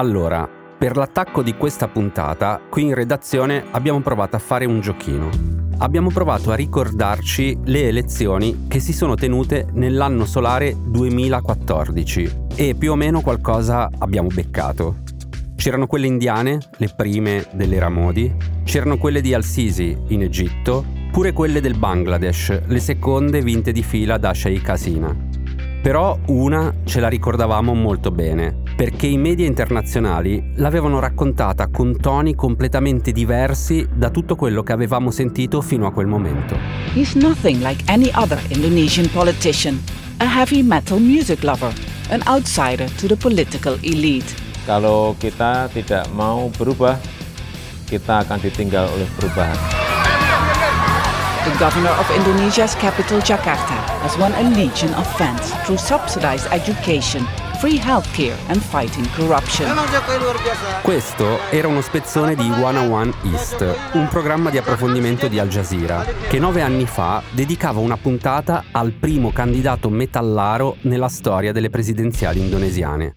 Allora, per l'attacco di questa puntata, qui in redazione abbiamo provato a fare un giochino. Abbiamo provato a ricordarci le elezioni che si sono tenute nell'anno solare 2014 e più o meno qualcosa abbiamo beccato. C'erano quelle indiane, le prime dell'era Modi, c'erano quelle di Al-Sisi in Egitto, pure quelle del Bangladesh, le seconde vinte di fila da Sheikh Hasina. Però una ce la ricordavamo molto bene, perché i media internazionali l'avevano raccontata con toni completamente diversi da tutto quello che avevamo sentito fino a quel momento. He's nothing like any other Indonesian politician, a heavy metal music lover, an outsider to the political elite. Kalau kita tidak mau berubah, kita akan ditinggal oleh perubahan. The governor of Indonesia's capital, Jakarta, has won a legion of fans through subsidized education, free healthcare and fighting corruption. Questo era uno spezzone di 101 East, un programma di approfondimento di Al Jazeera, che nove anni fa dedicava una puntata al primo candidato metallaro nella storia delle presidenziali indonesiane.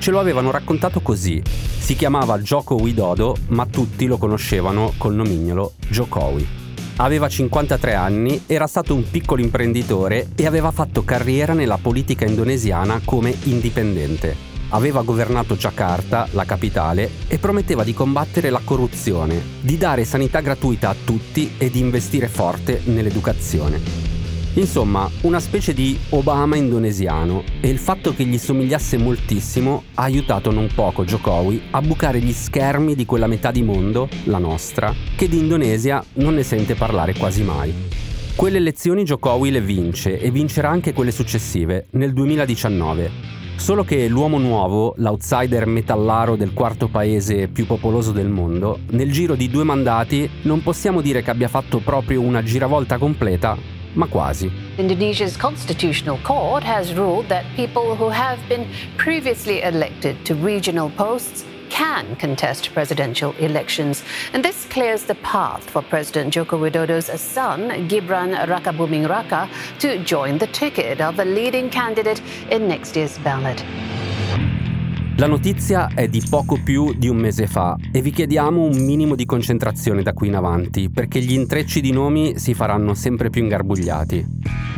Ce lo avevano raccontato così. Si chiamava Joko Widodo, ma tutti lo conoscevano col nomignolo Jokowi. Aveva 53 anni, era stato un piccolo imprenditore e aveva fatto carriera nella politica indonesiana come indipendente. Aveva governato Jakarta, la capitale, e prometteva di combattere la corruzione, di dare sanità gratuita a tutti e di investire forte nell'educazione. Insomma, una specie di Obama indonesiano e il fatto che gli somigliasse moltissimo ha aiutato non poco Jokowi a bucare gli schermi di quella metà di mondo, la nostra, che di Indonesia non ne sente parlare quasi mai. Quelle elezioni Jokowi le vince e vincerà anche quelle successive, nel 2019. Solo che l'uomo nuovo, l'outsider metallaro del quarto paese più popoloso del mondo, nel giro di due mandati non possiamo dire che abbia fatto proprio una giravolta completa, ma quasi. Indonesia's constitutional court has ruled that people who have been previously elected to regional posts can contest presidential elections. And this clears the path for President Joko Widodo's son, Gibran Rakabuming Raka, to join the ticket of the leading candidate in next year's ballot. La notizia è di poco più di un mese fa e vi chiediamo un minimo di concentrazione da qui in avanti perché gli intrecci di nomi si faranno sempre più ingarbugliati.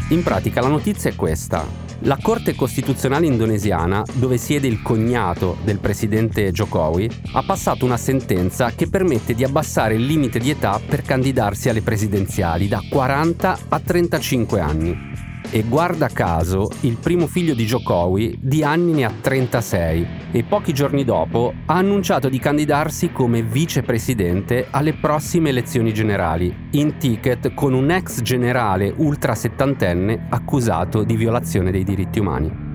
In pratica la notizia è questa. La Corte Costituzionale indonesiana, dove siede il cognato del presidente Jokowi, ha passato una sentenza che permette di abbassare il limite di età per candidarsi alle presidenziali da 40 a 35 anni e guarda caso il primo figlio di Jokowi di anni ne ha 36 e pochi giorni dopo ha annunciato di candidarsi come vicepresidente alle prossime elezioni generali, in ticket con un ex generale ultra settantenne accusato di violazione dei diritti umani.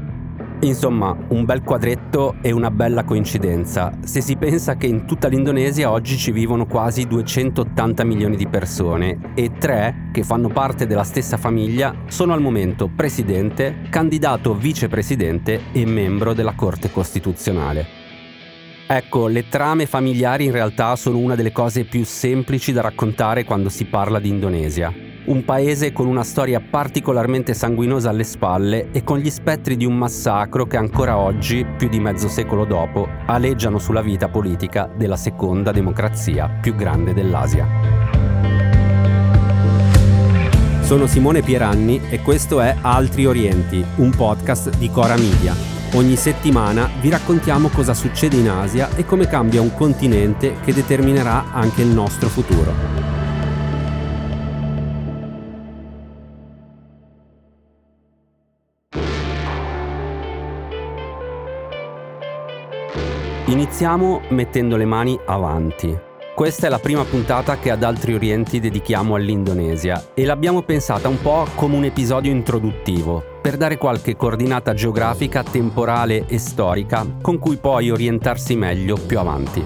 Insomma, un bel quadretto e una bella coincidenza, se si pensa che in tutta l'Indonesia oggi ci vivono quasi 280 milioni di persone e tre, che fanno parte della stessa famiglia, sono al momento presidente, candidato vicepresidente e membro della Corte Costituzionale. Ecco, le trame familiari in realtà sono una delle cose più semplici da raccontare quando si parla di Indonesia un paese con una storia particolarmente sanguinosa alle spalle e con gli spettri di un massacro che ancora oggi, più di mezzo secolo dopo, aleggiano sulla vita politica della seconda democrazia più grande dell'Asia. Sono Simone Pieranni e questo è Altri Orienti, un podcast di Cora Media. Ogni settimana vi raccontiamo cosa succede in Asia e come cambia un continente che determinerà anche il nostro futuro. Iniziamo mettendo le mani avanti. Questa è la prima puntata che ad Altri Orienti dedichiamo all'Indonesia e l'abbiamo pensata un po' come un episodio introduttivo, per dare qualche coordinata geografica, temporale e storica con cui poi orientarsi meglio più avanti.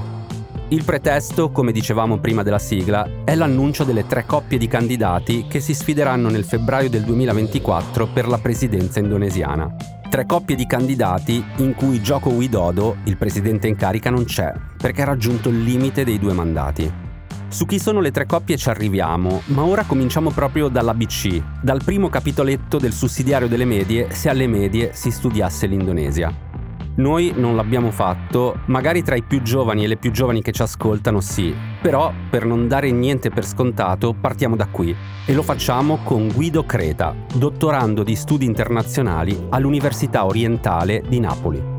Il pretesto, come dicevamo prima della sigla, è l'annuncio delle tre coppie di candidati che si sfideranno nel febbraio del 2024 per la presidenza indonesiana. Tre coppie di candidati in cui Joko Widodo, il presidente in carica, non c'è, perché ha raggiunto il limite dei due mandati. Su chi sono le tre coppie ci arriviamo, ma ora cominciamo proprio dall'ABC, dal primo capitoletto del sussidiario delle medie se alle medie si studiasse l'Indonesia. Noi non l'abbiamo fatto, magari tra i più giovani e le più giovani che ci ascoltano sì, però per non dare niente per scontato partiamo da qui e lo facciamo con Guido Creta, dottorando di studi internazionali all'Università Orientale di Napoli.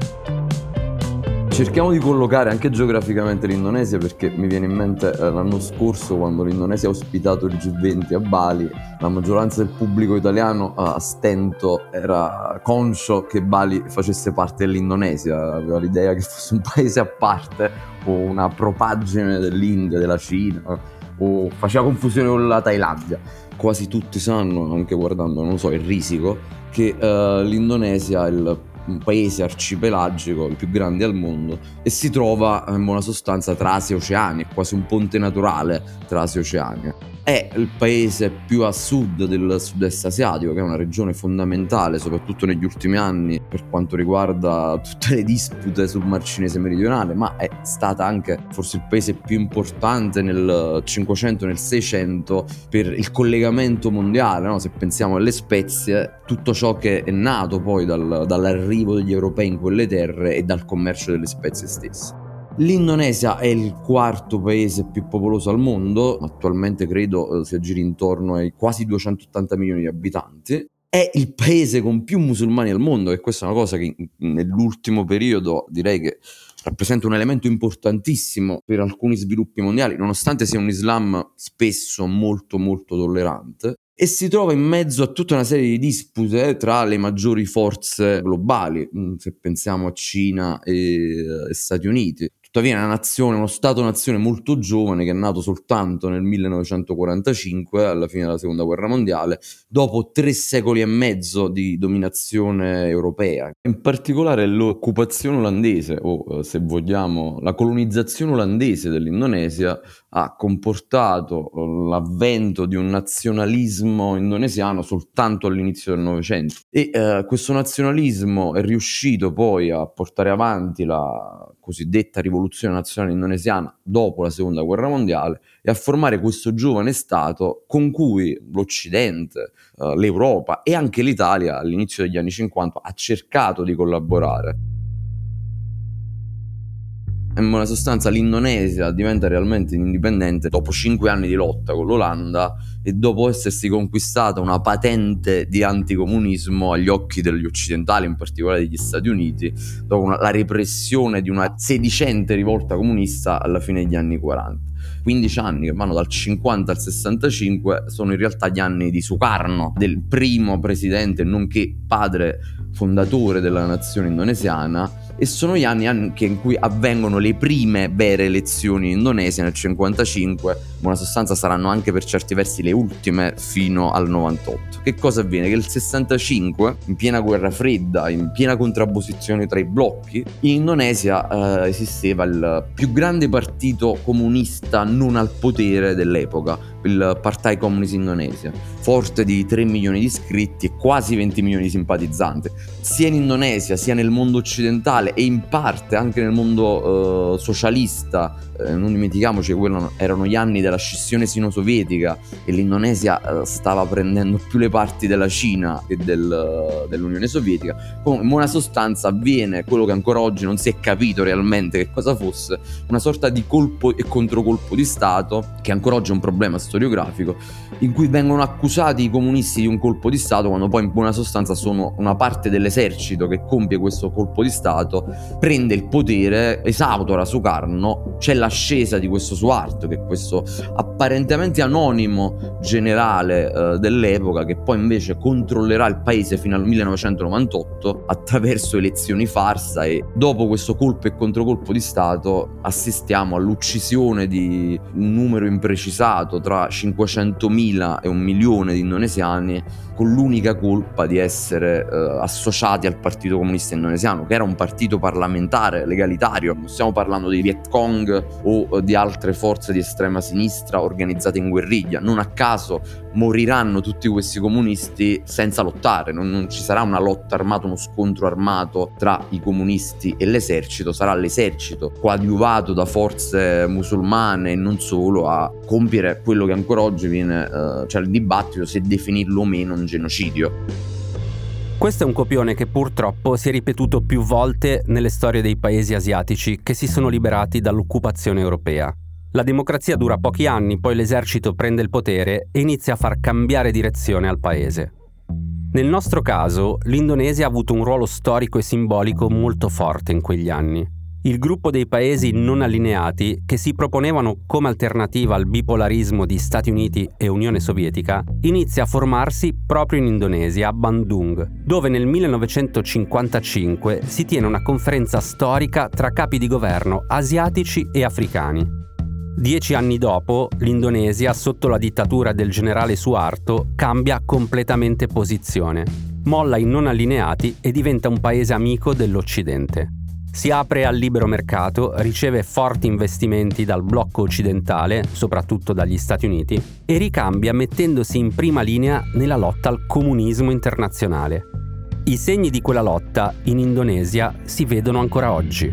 Cerchiamo di collocare anche geograficamente l'Indonesia perché mi viene in mente eh, l'anno scorso quando l'Indonesia ha ospitato il G20 a Bali, la maggioranza del pubblico italiano a stento era conscio che Bali facesse parte dell'Indonesia, aveva l'idea che fosse un paese a parte o una propaggine dell'India, della Cina o faceva confusione con la Thailandia. Quasi tutti sanno, anche guardando, non so, il risico, che uh, l'Indonesia è il un paese arcipelagico, il più grande al mondo, e si trova in buona sostanza tra Asia e Oceania, quasi un ponte naturale tra Asia e Oceania è il paese più a sud del sud-est asiatico, che è una regione fondamentale, soprattutto negli ultimi anni, per quanto riguarda tutte le dispute sul Mar Cinese meridionale, ma è stata anche forse il paese più importante nel 500 e nel 600 per il collegamento mondiale, no? se pensiamo alle spezie, tutto ciò che è nato poi dal, dall'arrivo degli europei in quelle terre e dal commercio delle spezie stesse. L'Indonesia è il quarto paese più popoloso al mondo, attualmente credo eh, si aggiri intorno ai quasi 280 milioni di abitanti. È il paese con più musulmani al mondo e questa è una cosa che nell'ultimo periodo direi che rappresenta un elemento importantissimo per alcuni sviluppi mondiali, nonostante sia un Islam spesso molto molto tollerante e si trova in mezzo a tutta una serie di dispute tra le maggiori forze globali, mm, se pensiamo a Cina e, e Stati Uniti. Tuttavia è una nazione, uno Stato-nazione molto giovane che è nato soltanto nel 1945, alla fine della Seconda Guerra Mondiale, dopo tre secoli e mezzo di dominazione europea. In particolare l'occupazione olandese, o eh, se vogliamo la colonizzazione olandese dell'Indonesia, ha comportato eh, l'avvento di un nazionalismo indonesiano soltanto all'inizio del Novecento. E eh, questo nazionalismo è riuscito poi a portare avanti la cosiddetta rivoluzione nazionale indonesiana dopo la seconda guerra mondiale e a formare questo giovane Stato con cui l'Occidente, eh, l'Europa e anche l'Italia all'inizio degli anni 50 ha cercato di collaborare. In buona sostanza l'Indonesia diventa realmente indipendente dopo cinque anni di lotta con l'Olanda e dopo essersi conquistata una patente di anticomunismo agli occhi degli occidentali, in particolare degli Stati Uniti, dopo una, la repressione di una sedicente rivolta comunista alla fine degli anni 40. 15 anni che vanno dal 50 al 65 sono in realtà gli anni di Sukarno, del primo presidente nonché padre fondatore della nazione indonesiana e sono gli anni anche in cui avvengono le prime vere elezioni indonesiche nel 55, in buona sostanza saranno anche per certi versi le ultime fino al 98. Che cosa avviene? Che nel 65, in piena guerra fredda, in piena contrapposizione tra i blocchi, in Indonesia eh, esisteva il più grande partito comunista non al potere dell'epoca, il Partai Comunista Indonesia, forte di 3 milioni di iscritti e quasi 20 milioni di simpatizzanti, sia in Indonesia sia nel mondo occidentale e in parte anche nel mondo eh, socialista, eh, non dimentichiamoci che erano gli anni della scissione sino-sovietica e l'Indonesia eh, stava prendendo più le parti della Cina che del, dell'Unione Sovietica, Comunque, in buona sostanza avviene quello che ancora oggi non si è capito realmente che cosa fosse, una sorta di colpo e controcolpo di Stato che ancora oggi è un problema storiografico, in cui vengono accusati i comunisti di un colpo di Stato quando poi in buona sostanza sono una parte dell'esercito che compie questo colpo di Stato, prende il potere, esautora Sukarno, c'è l'ascesa di questo Suarto, che è questo apparentemente anonimo generale eh, dell'epoca, che poi invece controllerà il paese fino al 1998 attraverso elezioni farsa e dopo questo colpo e controcolpo di Stato assistiamo all'uccisione di un numero imprecisato tra 500.000 e un milione di indonesiani con l'unica colpa di essere eh, associati al Partito Comunista Indonesiano, che era un partito parlamentare, legalitario. Non stiamo parlando di Viet Cong o eh, di altre forze di estrema sinistra organizzate in guerriglia. Non a caso moriranno tutti questi comunisti senza lottare, non, non ci sarà una lotta armata, uno scontro armato tra i comunisti e l'esercito, sarà l'esercito coadiuvato da forze musulmane e non solo a compiere quello che ancora oggi viene, eh, cioè il dibattito se definirlo o meno un genocidio. Questo è un copione che purtroppo si è ripetuto più volte nelle storie dei paesi asiatici che si sono liberati dall'occupazione europea. La democrazia dura pochi anni, poi l'esercito prende il potere e inizia a far cambiare direzione al paese. Nel nostro caso, l'Indonesia ha avuto un ruolo storico e simbolico molto forte in quegli anni il gruppo dei paesi non allineati che si proponevano come alternativa al bipolarismo di Stati Uniti e Unione Sovietica inizia a formarsi proprio in Indonesia, a Bandung, dove nel 1955 si tiene una conferenza storica tra capi di governo asiatici e africani. Dieci anni dopo, l'Indonesia, sotto la dittatura del generale Suharto, cambia completamente posizione. Molla i non allineati e diventa un paese amico dell'Occidente. Si apre al libero mercato, riceve forti investimenti dal blocco occidentale, soprattutto dagli Stati Uniti, e ricambia mettendosi in prima linea nella lotta al comunismo internazionale. I segni di quella lotta in Indonesia si vedono ancora oggi.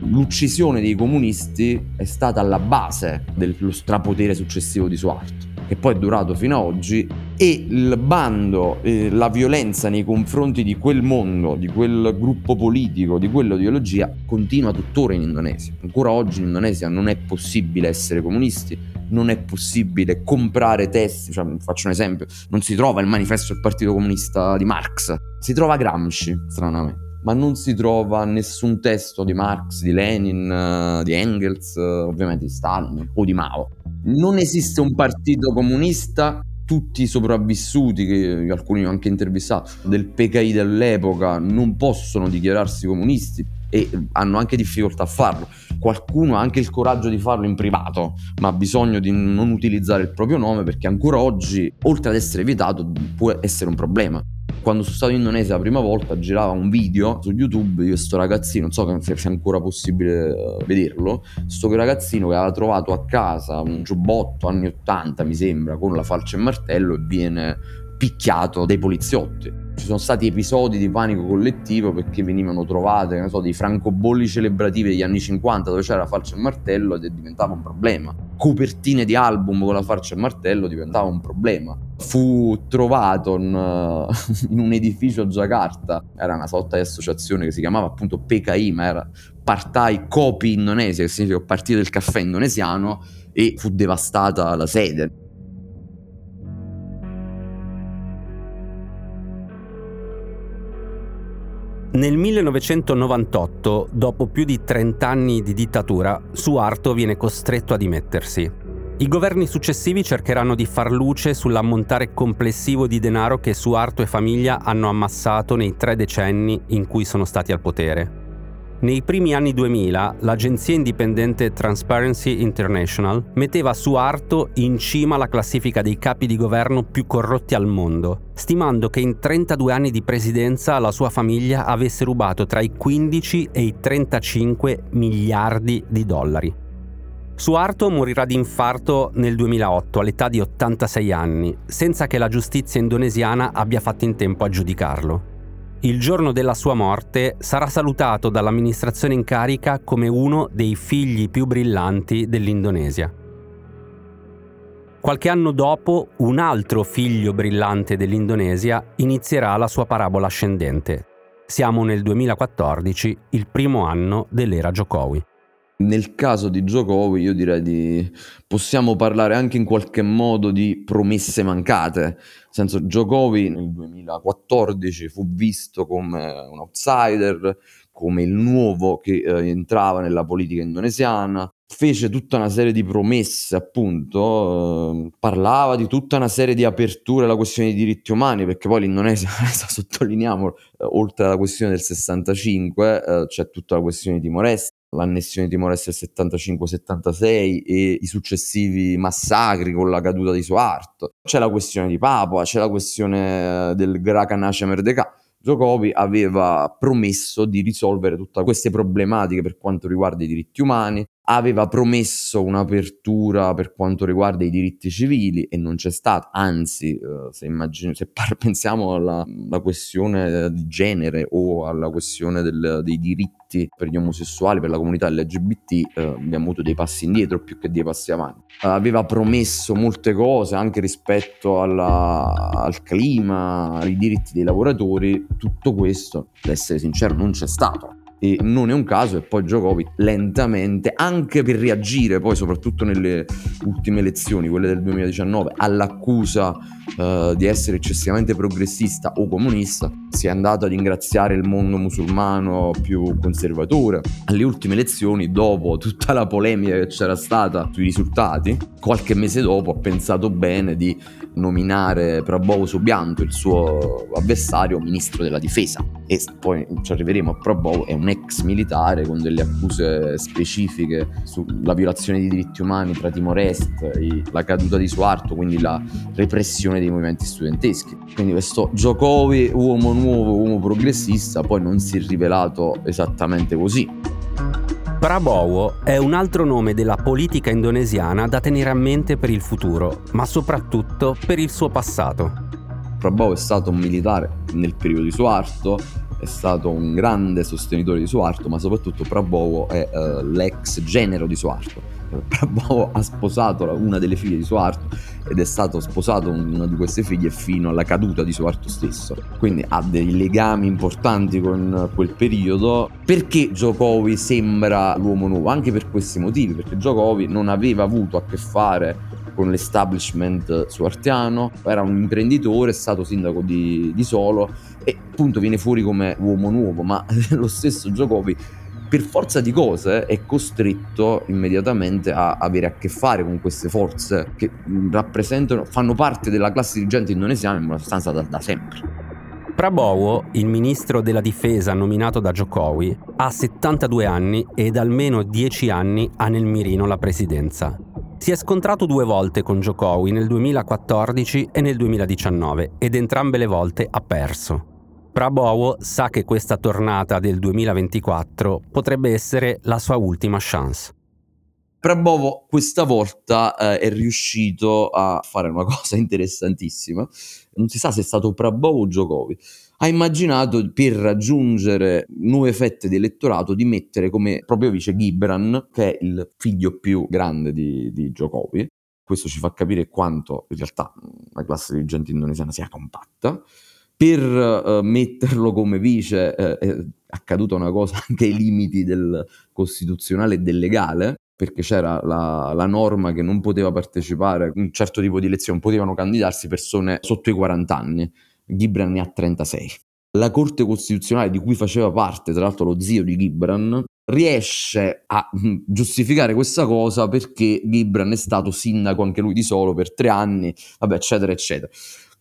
L'uccisione dei comunisti è stata alla base dello strapotere successivo di Suharto che poi è durato fino ad oggi, e il bando, eh, la violenza nei confronti di quel mondo, di quel gruppo politico, di quell'ideologia, continua tuttora in Indonesia. Ancora oggi in Indonesia non è possibile essere comunisti, non è possibile comprare testi, cioè, faccio un esempio, non si trova il manifesto del Partito Comunista di Marx, si trova Gramsci, stranamente ma non si trova nessun testo di Marx, di Lenin, di Engels, ovviamente di Stalin o di Mao. Non esiste un partito comunista tutti i sopravvissuti, che alcuni ho anche intervistato, del PKI dell'epoca non possono dichiararsi comunisti e hanno anche difficoltà a farlo. Qualcuno ha anche il coraggio di farlo in privato, ma ha bisogno di non utilizzare il proprio nome perché ancora oggi, oltre ad essere vietato, può essere un problema. Quando sono stato in Indonesia la prima volta girava un video su YouTube di questo ragazzino, non so se è ancora possibile uh, vederlo, questo ragazzino che aveva trovato a casa un giubbotto anni 80 mi sembra con la falce e martello e viene picchiato dai poliziotti. Ci sono stati episodi di panico collettivo perché venivano trovate, so, dei francobolli celebrativi degli anni 50 dove c'era la falce e martello ed diventava un problema. Copertine di album con la falce e martello diventava un problema. Fu trovato in, in un edificio a Jakarta, era una sorta di associazione che si chiamava appunto PKI, ma era Partai Kopi Indonesia, che significa Partito del Caffè Indonesiano, e fu devastata la sede. Nel 1998, dopo più di 30 anni di dittatura, Suarto viene costretto a dimettersi. I governi successivi cercheranno di far luce sull'ammontare complessivo di denaro che Suarto e famiglia hanno ammassato nei tre decenni in cui sono stati al potere. Nei primi anni 2000 l'agenzia indipendente Transparency International metteva Suarto in cima alla classifica dei capi di governo più corrotti al mondo, stimando che in 32 anni di presidenza la sua famiglia avesse rubato tra i 15 e i 35 miliardi di dollari. Suarto morirà di infarto nel 2008 all'età di 86 anni, senza che la giustizia indonesiana abbia fatto in tempo a giudicarlo il giorno della sua morte sarà salutato dall'amministrazione in carica come uno dei figli più brillanti dell'Indonesia. Qualche anno dopo, un altro figlio brillante dell'Indonesia inizierà la sua parabola ascendente. Siamo nel 2014, il primo anno dell'era Jokowi. Nel caso di Jokowi io direi di possiamo parlare anche in qualche modo di promesse mancate. Nel senso Jokowi nel 2014 fu visto come un outsider, come il nuovo che eh, entrava nella politica indonesiana, fece tutta una serie di promesse, appunto, eh, parlava di tutta una serie di aperture alla questione dei diritti umani, perché poi l'Indonesia, sottolineiamo, eh, oltre alla questione del 65, eh, c'è tutta la questione di Timor-Est, l'annessione di Timor-Est del 75-76 e i successivi massacri con la caduta di Suharto. C'è la questione di Papua, c'è la questione eh, del Grakanache Merdeka. Jokowi aveva promesso di risolvere tutte queste problematiche per quanto riguarda i diritti umani, aveva promesso un'apertura per quanto riguarda i diritti civili e non c'è stata, anzi eh, se, immagino, se par- pensiamo alla, alla, questione di genere o alla questione del, dei diritti per gli omosessuali, per la comunità LGBT, eh, abbiamo avuto dei passi indietro più che dei passi avanti. aveva promesso molte cose anche rispetto alla, al clima, ai diritti dei lavoratori, tutto questo, ad essere sincero, non c'è stato e non è un caso e poi Djokovic lentamente anche per reagire poi soprattutto nelle ultime elezioni quelle del 2019 all'accusa uh, di essere eccessivamente progressista o comunista si è andato ad ingraziare il mondo musulmano più conservatore. Alle ultime elezioni dopo tutta la polemica che c'era stata sui risultati qualche mese dopo ha pensato bene di nominare Prabowo Subianto, il suo avversario, ministro della difesa. E poi ci arriveremo a Prabowo, è un ex militare con delle accuse specifiche sulla violazione dei diritti umani tra Timor Est, la caduta di Suarto, quindi la repressione dei movimenti studenteschi. Quindi questo Giocovi, uomo nuovo, uomo progressista, poi non si è rivelato esattamente così. Prabowo è un altro nome della politica indonesiana da tenere a mente per il futuro, ma soprattutto per il suo passato. Prabowo è stato un militare nel periodo di Suarto, è stato un grande sostenitore di Suarto, ma soprattutto Prabowo è uh, l'ex genero di Suarto. Prabowo ha sposato una delle figlie di Suarto ed è stato sposato una di queste figlie fino alla caduta di Suarto stesso. Quindi ha dei legami importanti con quel periodo. Perché Giocovi sembra l'uomo nuovo? Anche per questi motivi, perché Giocovi non aveva avuto a che fare con l'establishment suartiano, era un imprenditore, è stato sindaco di, di Solo e appunto viene fuori come uomo nuovo, ma lo stesso Giocovi per forza di cose è costretto immediatamente a avere a che fare con queste forze che rappresentano, fanno parte della classe dirigente indonesiana in una sostanza da, da sempre. Prabowo, il ministro della difesa nominato da Jokowi, ha 72 anni ed almeno 10 anni ha nel mirino la presidenza. Si è scontrato due volte con Jokowi nel 2014 e nel 2019 ed entrambe le volte ha perso. Prabowo sa che questa tornata del 2024 potrebbe essere la sua ultima chance. Prabowo questa volta eh, è riuscito a fare una cosa interessantissima. Non si sa se è stato Prabowo o Giocovi. Ha immaginato per raggiungere nuove fette di elettorato di mettere come proprio vice Gibran, che è il figlio più grande di, di Giocovi. Questo ci fa capire quanto in realtà la classe dirigente indonesiana sia compatta. Per uh, metterlo come vice uh, è accaduta una cosa anche ai limiti del costituzionale e del legale, perché c'era la, la, norma che non poteva partecipare a un certo tipo di elezione, potevano candidarsi persone sotto i 40 anni. Gibran ne ha 36. La Corte Costituzionale di cui faceva parte, tra l'altro lo zio di Gibran, riesce a mm, giustificare questa cosa perché Gibran è stato sindaco anche lui di Solo per tre anni, vabbè, eccetera, eccetera.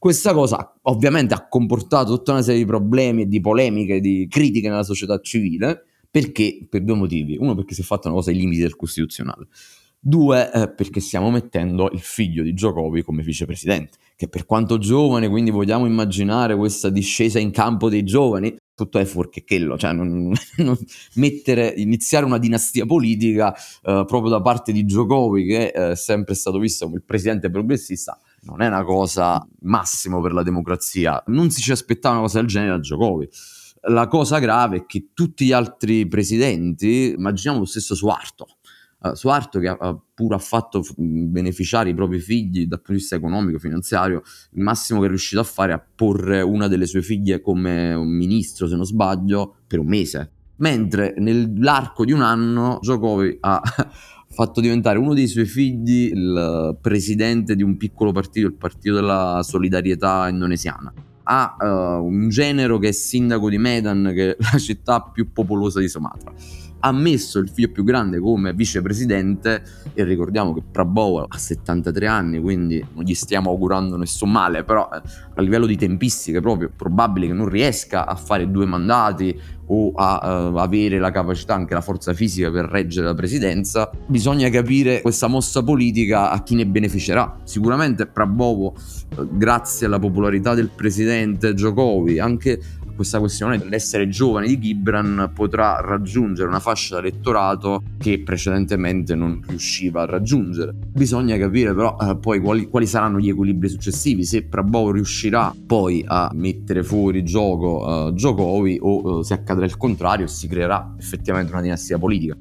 Questa cosa ovviamente ha comportato tutta una serie di problemi e di polemiche, di critiche nella società civile, perché? Per due motivi. Uno, perché si è fatta una cosa ai limiti del costituzionale. Due, eh, perché stiamo mettendo il figlio di Giocovi come vicepresidente, che per quanto giovane, quindi vogliamo immaginare questa discesa in campo dei giovani, tutto è fuorchechello, cioè non, non mettere, iniziare una dinastia politica eh, proprio da parte di Giocovi, che eh, è sempre stato visto come il presidente progressista, non è una cosa massimo per la democrazia. Non si ci aspettava una cosa del genere da Giocovi. La cosa grave è che tutti gli altri presidenti, immaginiamo lo stesso Suarto, uh, Suarto che ha, pur ha fatto beneficiare i propri figli dal punto di vista economico, finanziario, il massimo che è riuscito a fare è a porre una delle sue figlie come un ministro, se non sbaglio, per un mese. Mentre nell'arco di un anno Giocovi ha fatto diventare uno dei suoi figli il presidente di un piccolo partito, il Partito della Solidarietà Indonesiana ha uh, un genero che è sindaco di Medan, che è la città più popolosa di Sumatra. Ha messo il figlio più grande come vicepresidente e ricordiamo che Prabowo ha 73 anni, quindi non gli stiamo augurando nessun male, però eh, a livello di tempistiche proprio è probabile che non riesca a fare due mandati o a uh, avere la capacità, anche la forza fisica per reggere la presidenza, bisogna capire questa mossa politica a chi ne beneficerà. Sicuramente Prabowo, uh, grazie alla popolarità del presidente Giocovi, anche questa questione dell'essere giovane di Gibran potrà raggiungere una fascia d'elettorato che precedentemente non riusciva a raggiungere. Bisogna capire però eh, poi quali, quali, saranno gli equilibri successivi, se Prabowo riuscirà poi a mettere fuori gioco uh, Giocovi o uh, se accadrà il contrario si creerà effettivamente una dinastia politica.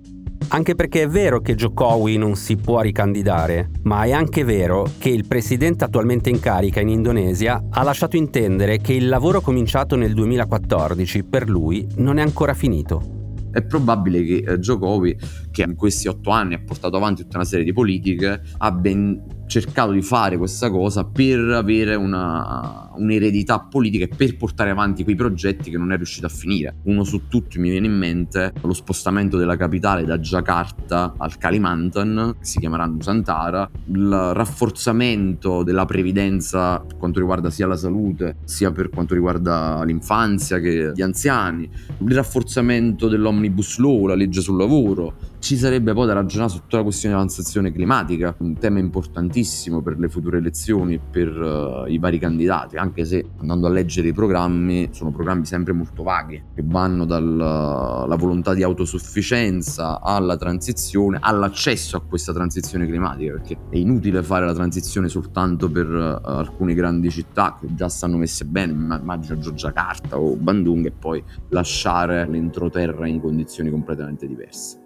Anche perché è vero che Jokowi non si può ricandidare, ma è anche vero che il presidente attualmente in carica in Indonesia ha lasciato intendere che il lavoro cominciato nel 2014 per lui non è ancora finito. È probabile che eh, Jokowi, che in questi otto anni ha portato avanti tutta una serie di politiche, abbia cercato di fare questa cosa per avere una, un'eredità politica e per portare avanti quei progetti che non è riuscito a finire. Uno su tutti mi viene in mente lo spostamento della capitale da Jakarta al Kalimantan, che si chiamerà Nusantara, il rafforzamento della previdenza per quanto riguarda sia la salute, sia per quanto riguarda l'infanzia che gli anziani, il rafforzamento dell'omnibus law, la legge sul lavoro. Ci sarebbe poi da ragionare su tutta la questione della transizione climatica, un tema importantissimo per le future elezioni e per uh, i vari candidati, anche se andando a leggere i programmi sono programmi sempre molto vaghi, che vanno dalla volontà di autosufficienza alla transizione, all'accesso a questa transizione climatica, perché è inutile fare la transizione soltanto per uh, alcune grandi città che già stanno messe bene, immagino Giacarta o Bandung, e poi lasciare l'entroterra in condizioni completamente diverse.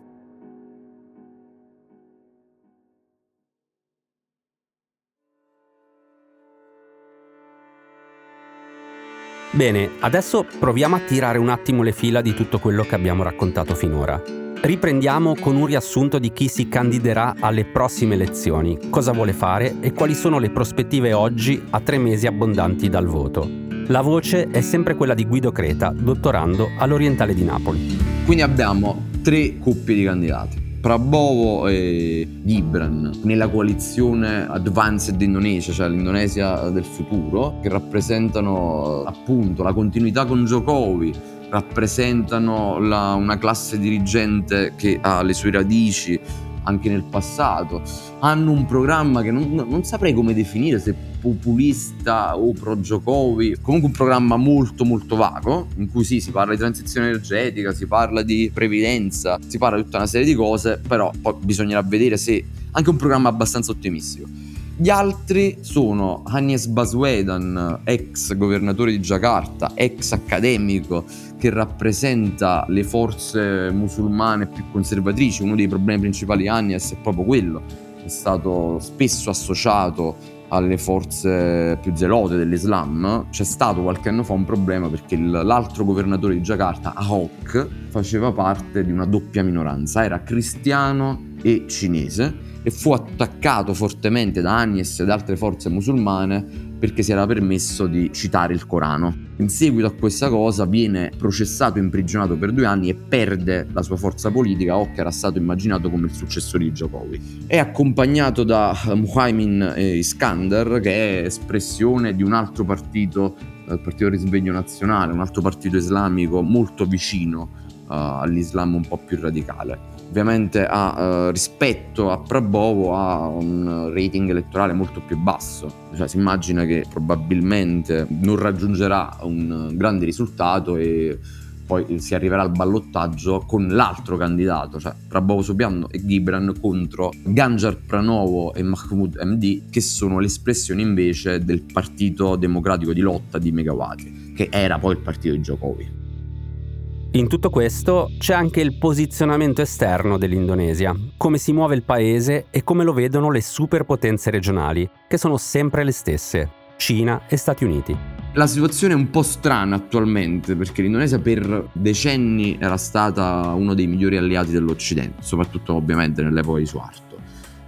Bene, adesso proviamo a tirare un attimo le fila di tutto quello che abbiamo raccontato finora. Riprendiamo con un riassunto di chi si candiderà alle prossime elezioni, cosa vuole fare e quali sono le prospettive oggi a tre mesi abbondanti dal voto. La voce è sempre quella di Guido Creta, dottorando all'Orientale di Napoli. Quindi abbiamo tre coppie di candidati. Prabowo e Gibran nella coalizione Advanced Indonesia, cioè l'Indonesia del futuro, che rappresentano appunto la continuità con Jokowi, rappresentano la, una classe dirigente che ha le sue radici anche nel passato. Hanno un programma che non, non saprei come definire, se populista o pro Giocovi, comunque un programma molto molto vago, in cui sì, si parla di transizione energetica, si parla di previdenza, si parla di tutta una serie di cose, però poi bisognerà vedere se anche un programma abbastanza ottimistico. Gli altri sono Agnes Baswedan, ex governatore di Jakarta, ex accademico che rappresenta le forze musulmane più conservatrici. Uno dei problemi principali di Agnes è proprio quello. È stato spesso associato alle forze più zelote dell'Islam, c'è stato qualche anno fa un problema perché l'altro governatore di Jakarta, Ahok, faceva parte di una doppia minoranza, era cristiano e cinese e fu attaccato fortemente da Agnes ed altre forze musulmane perché si era permesso di citare il Corano. In seguito a questa cosa viene processato e imprigionato per due anni e perde la sua forza politica, o che era stato immaginato come il successore di Jokowi. È accompagnato da Muhaymin Iskander, che è espressione di un altro partito, il Partito Risveglio Nazionale, un altro partito islamico molto vicino uh, all'Islam un po' più radicale ovviamente ha, uh, rispetto a Prabowo ha un rating elettorale molto più basso, cioè, si immagina che probabilmente non raggiungerà un grande risultato e poi si arriverà al ballottaggio con l'altro candidato, cioè Prabowo Subianno e Gibran contro Ganjar Pranovo e Mahmoud MD, che sono l'espressione invece del partito democratico di lotta di Megawati, che era poi il partito di Jokowi. In tutto questo c'è anche il posizionamento esterno dell'Indonesia, come si muove il paese e come lo vedono le superpotenze regionali, che sono sempre le stesse, Cina e Stati Uniti. La situazione è un po' strana attualmente perché l'Indonesia per decenni era stata uno dei migliori alleati dell'Occidente, soprattutto ovviamente nell'epoca di Suarto.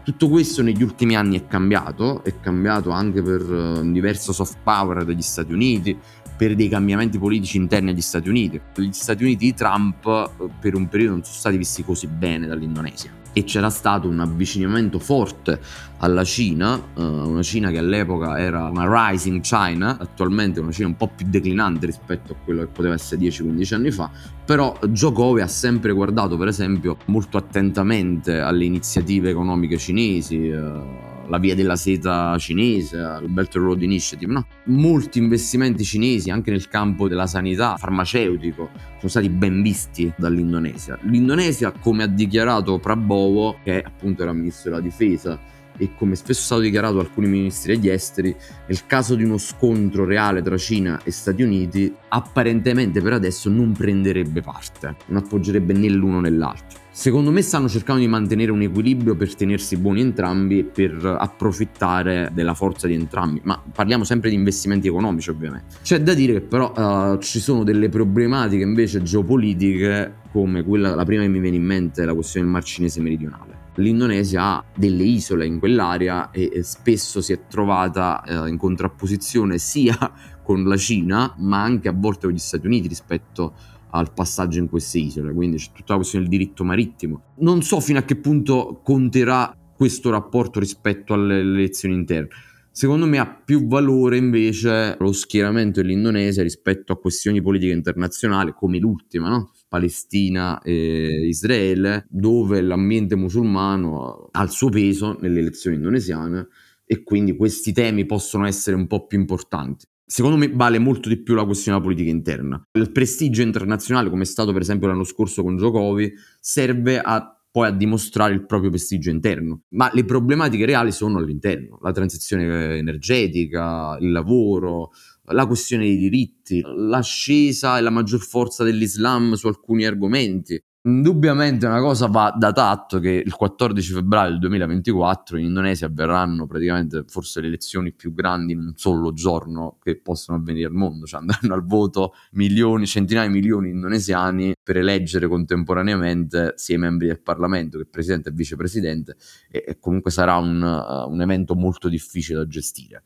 Tutto questo negli ultimi anni è cambiato, è cambiato anche per un eh, diverso soft power degli Stati Uniti, per dei cambiamenti politici interni agli Stati Uniti. Gli Stati Uniti di Trump eh, per un periodo non sono stati visti così bene dall'Indonesia e c'era stato un avvicinamento forte alla Cina, uh, una Cina che all'epoca era una rising China, attualmente una Cina un po' più declinante rispetto a quello che poteva essere 10-15 anni fa, però Jokowi ha sempre guardato per esempio molto attentamente alle iniziative economiche cinesi, uh, la via della seta cinese, il Belt and Road Initiative, no? Molti investimenti cinesi anche nel campo della sanità, farmaceutico, sono stati ben visti dall'Indonesia. L'Indonesia, come ha dichiarato Prabowo, che appunto era ministro della difesa, e come spesso è stato dichiarato da alcuni ministri degli esteri, nel caso di uno scontro reale tra Cina e Stati Uniti, apparentemente per adesso non prenderebbe parte, non appoggerebbe né l'uno né l'altro. Secondo me stanno cercando di mantenere un equilibrio per tenersi buoni entrambi e per approfittare della forza di entrambi, ma parliamo sempre di investimenti economici ovviamente. C'è da dire che però uh, ci sono delle problematiche invece geopolitiche come quella, la prima che mi viene in mente è la questione del Mar Cinese meridionale l'Indonesia ha delle isole in quell'area e spesso si è trovata eh, in contrapposizione sia con la Cina ma anche a volte con gli Stati Uniti rispetto al passaggio in queste isole, quindi c'è tutta la questione del diritto marittimo. Non so fino a che punto conterà questo rapporto rispetto alle elezioni interne. Secondo me ha più valore invece lo schieramento dell'Indonesia rispetto a questioni politiche internazionali come l'ultima, no? Palestina e Israele, dove l'ambiente musulmano ha il suo peso nelle elezioni indonesiane e quindi questi temi possono essere un po' più importanti. Secondo me vale molto di più la questione della politica interna. Il prestigio internazionale, come è stato per esempio l'anno scorso con Giocovi, serve a poi a dimostrare il proprio prestigio interno. Ma le problematiche reali sono all'interno, la transizione energetica, il lavoro, la questione dei diritti, l'ascesa e la maggior forza dell'Islam su alcuni argomenti. Indubbiamente una cosa va da tatto che il 14 febbraio del 2024 in Indonesia avverranno praticamente forse le elezioni più grandi in un solo giorno che possono avvenire al mondo, cioè andranno al voto milioni, centinaia di milioni di indonesiani per eleggere contemporaneamente sia i membri del Parlamento che presidente e vicepresidente e, e comunque sarà un, uh, un evento molto difficile da gestire.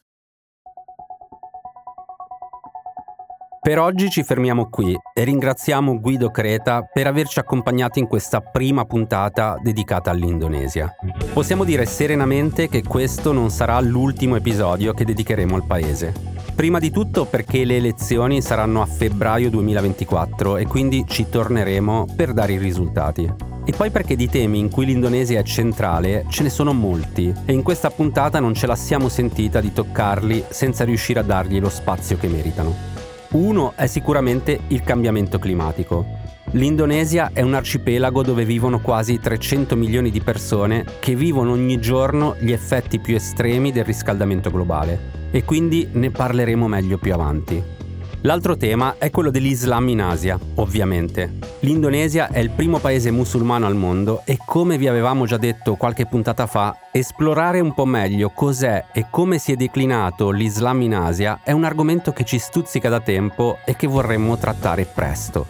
Per oggi ci fermiamo qui e ringraziamo Guido Creta per averci accompagnati in questa prima puntata dedicata all'Indonesia. Possiamo dire serenamente che questo non sarà l'ultimo episodio che dedicheremo al paese. Prima di tutto perché le elezioni saranno a febbraio 2024 e quindi ci torneremo per dare i risultati. E poi perché di temi in cui l'Indonesia è centrale ce ne sono molti e in questa puntata non ce la siamo sentita di toccarli senza riuscire a dargli lo spazio che meritano. Uno è sicuramente il cambiamento climatico. L'Indonesia è un arcipelago dove vivono quasi 300 milioni di persone che vivono ogni giorno gli effetti più estremi del riscaldamento globale e quindi ne parleremo meglio più avanti. L'altro tema è quello dell'Islam in Asia, ovviamente. L'Indonesia è il primo paese musulmano al mondo e come vi avevamo già detto qualche puntata fa, esplorare un po' meglio cos'è e come si è declinato l'Islam in Asia è un argomento che ci stuzzica da tempo e che vorremmo trattare presto.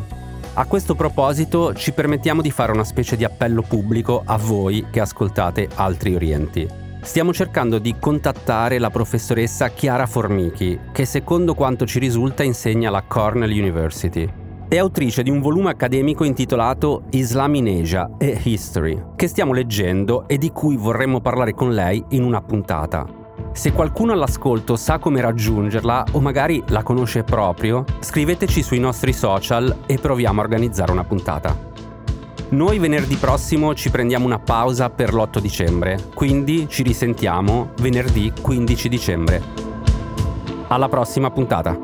A questo proposito ci permettiamo di fare una specie di appello pubblico a voi che ascoltate Altri Orienti. Stiamo cercando di contattare la professoressa Chiara Formichi, che secondo quanto ci risulta insegna alla Cornell University. È autrice di un volume accademico intitolato Islam in Asia e History, che stiamo leggendo e di cui vorremmo parlare con lei in una puntata. Se qualcuno all'ascolto sa come raggiungerla o magari la conosce proprio, scriveteci sui nostri social e proviamo a organizzare una puntata. Noi venerdì prossimo ci prendiamo una pausa per l'8 dicembre, quindi ci risentiamo venerdì 15 dicembre. Alla prossima puntata.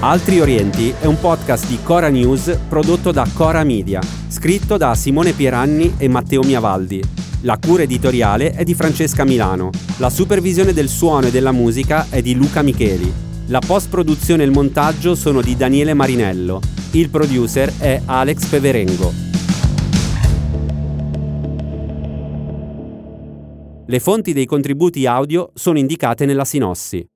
Altri Orienti è un podcast di Cora News prodotto da Cora Media, scritto da Simone Pieranni e Matteo Miavaldi la cura editoriale è di Francesca Milano. La supervisione del suono e della musica è di Luca Micheli. La post-produzione e il montaggio sono di Daniele Marinello. Il producer è Alex Peverengo. Le fonti dei contributi audio sono indicate nella sinossi.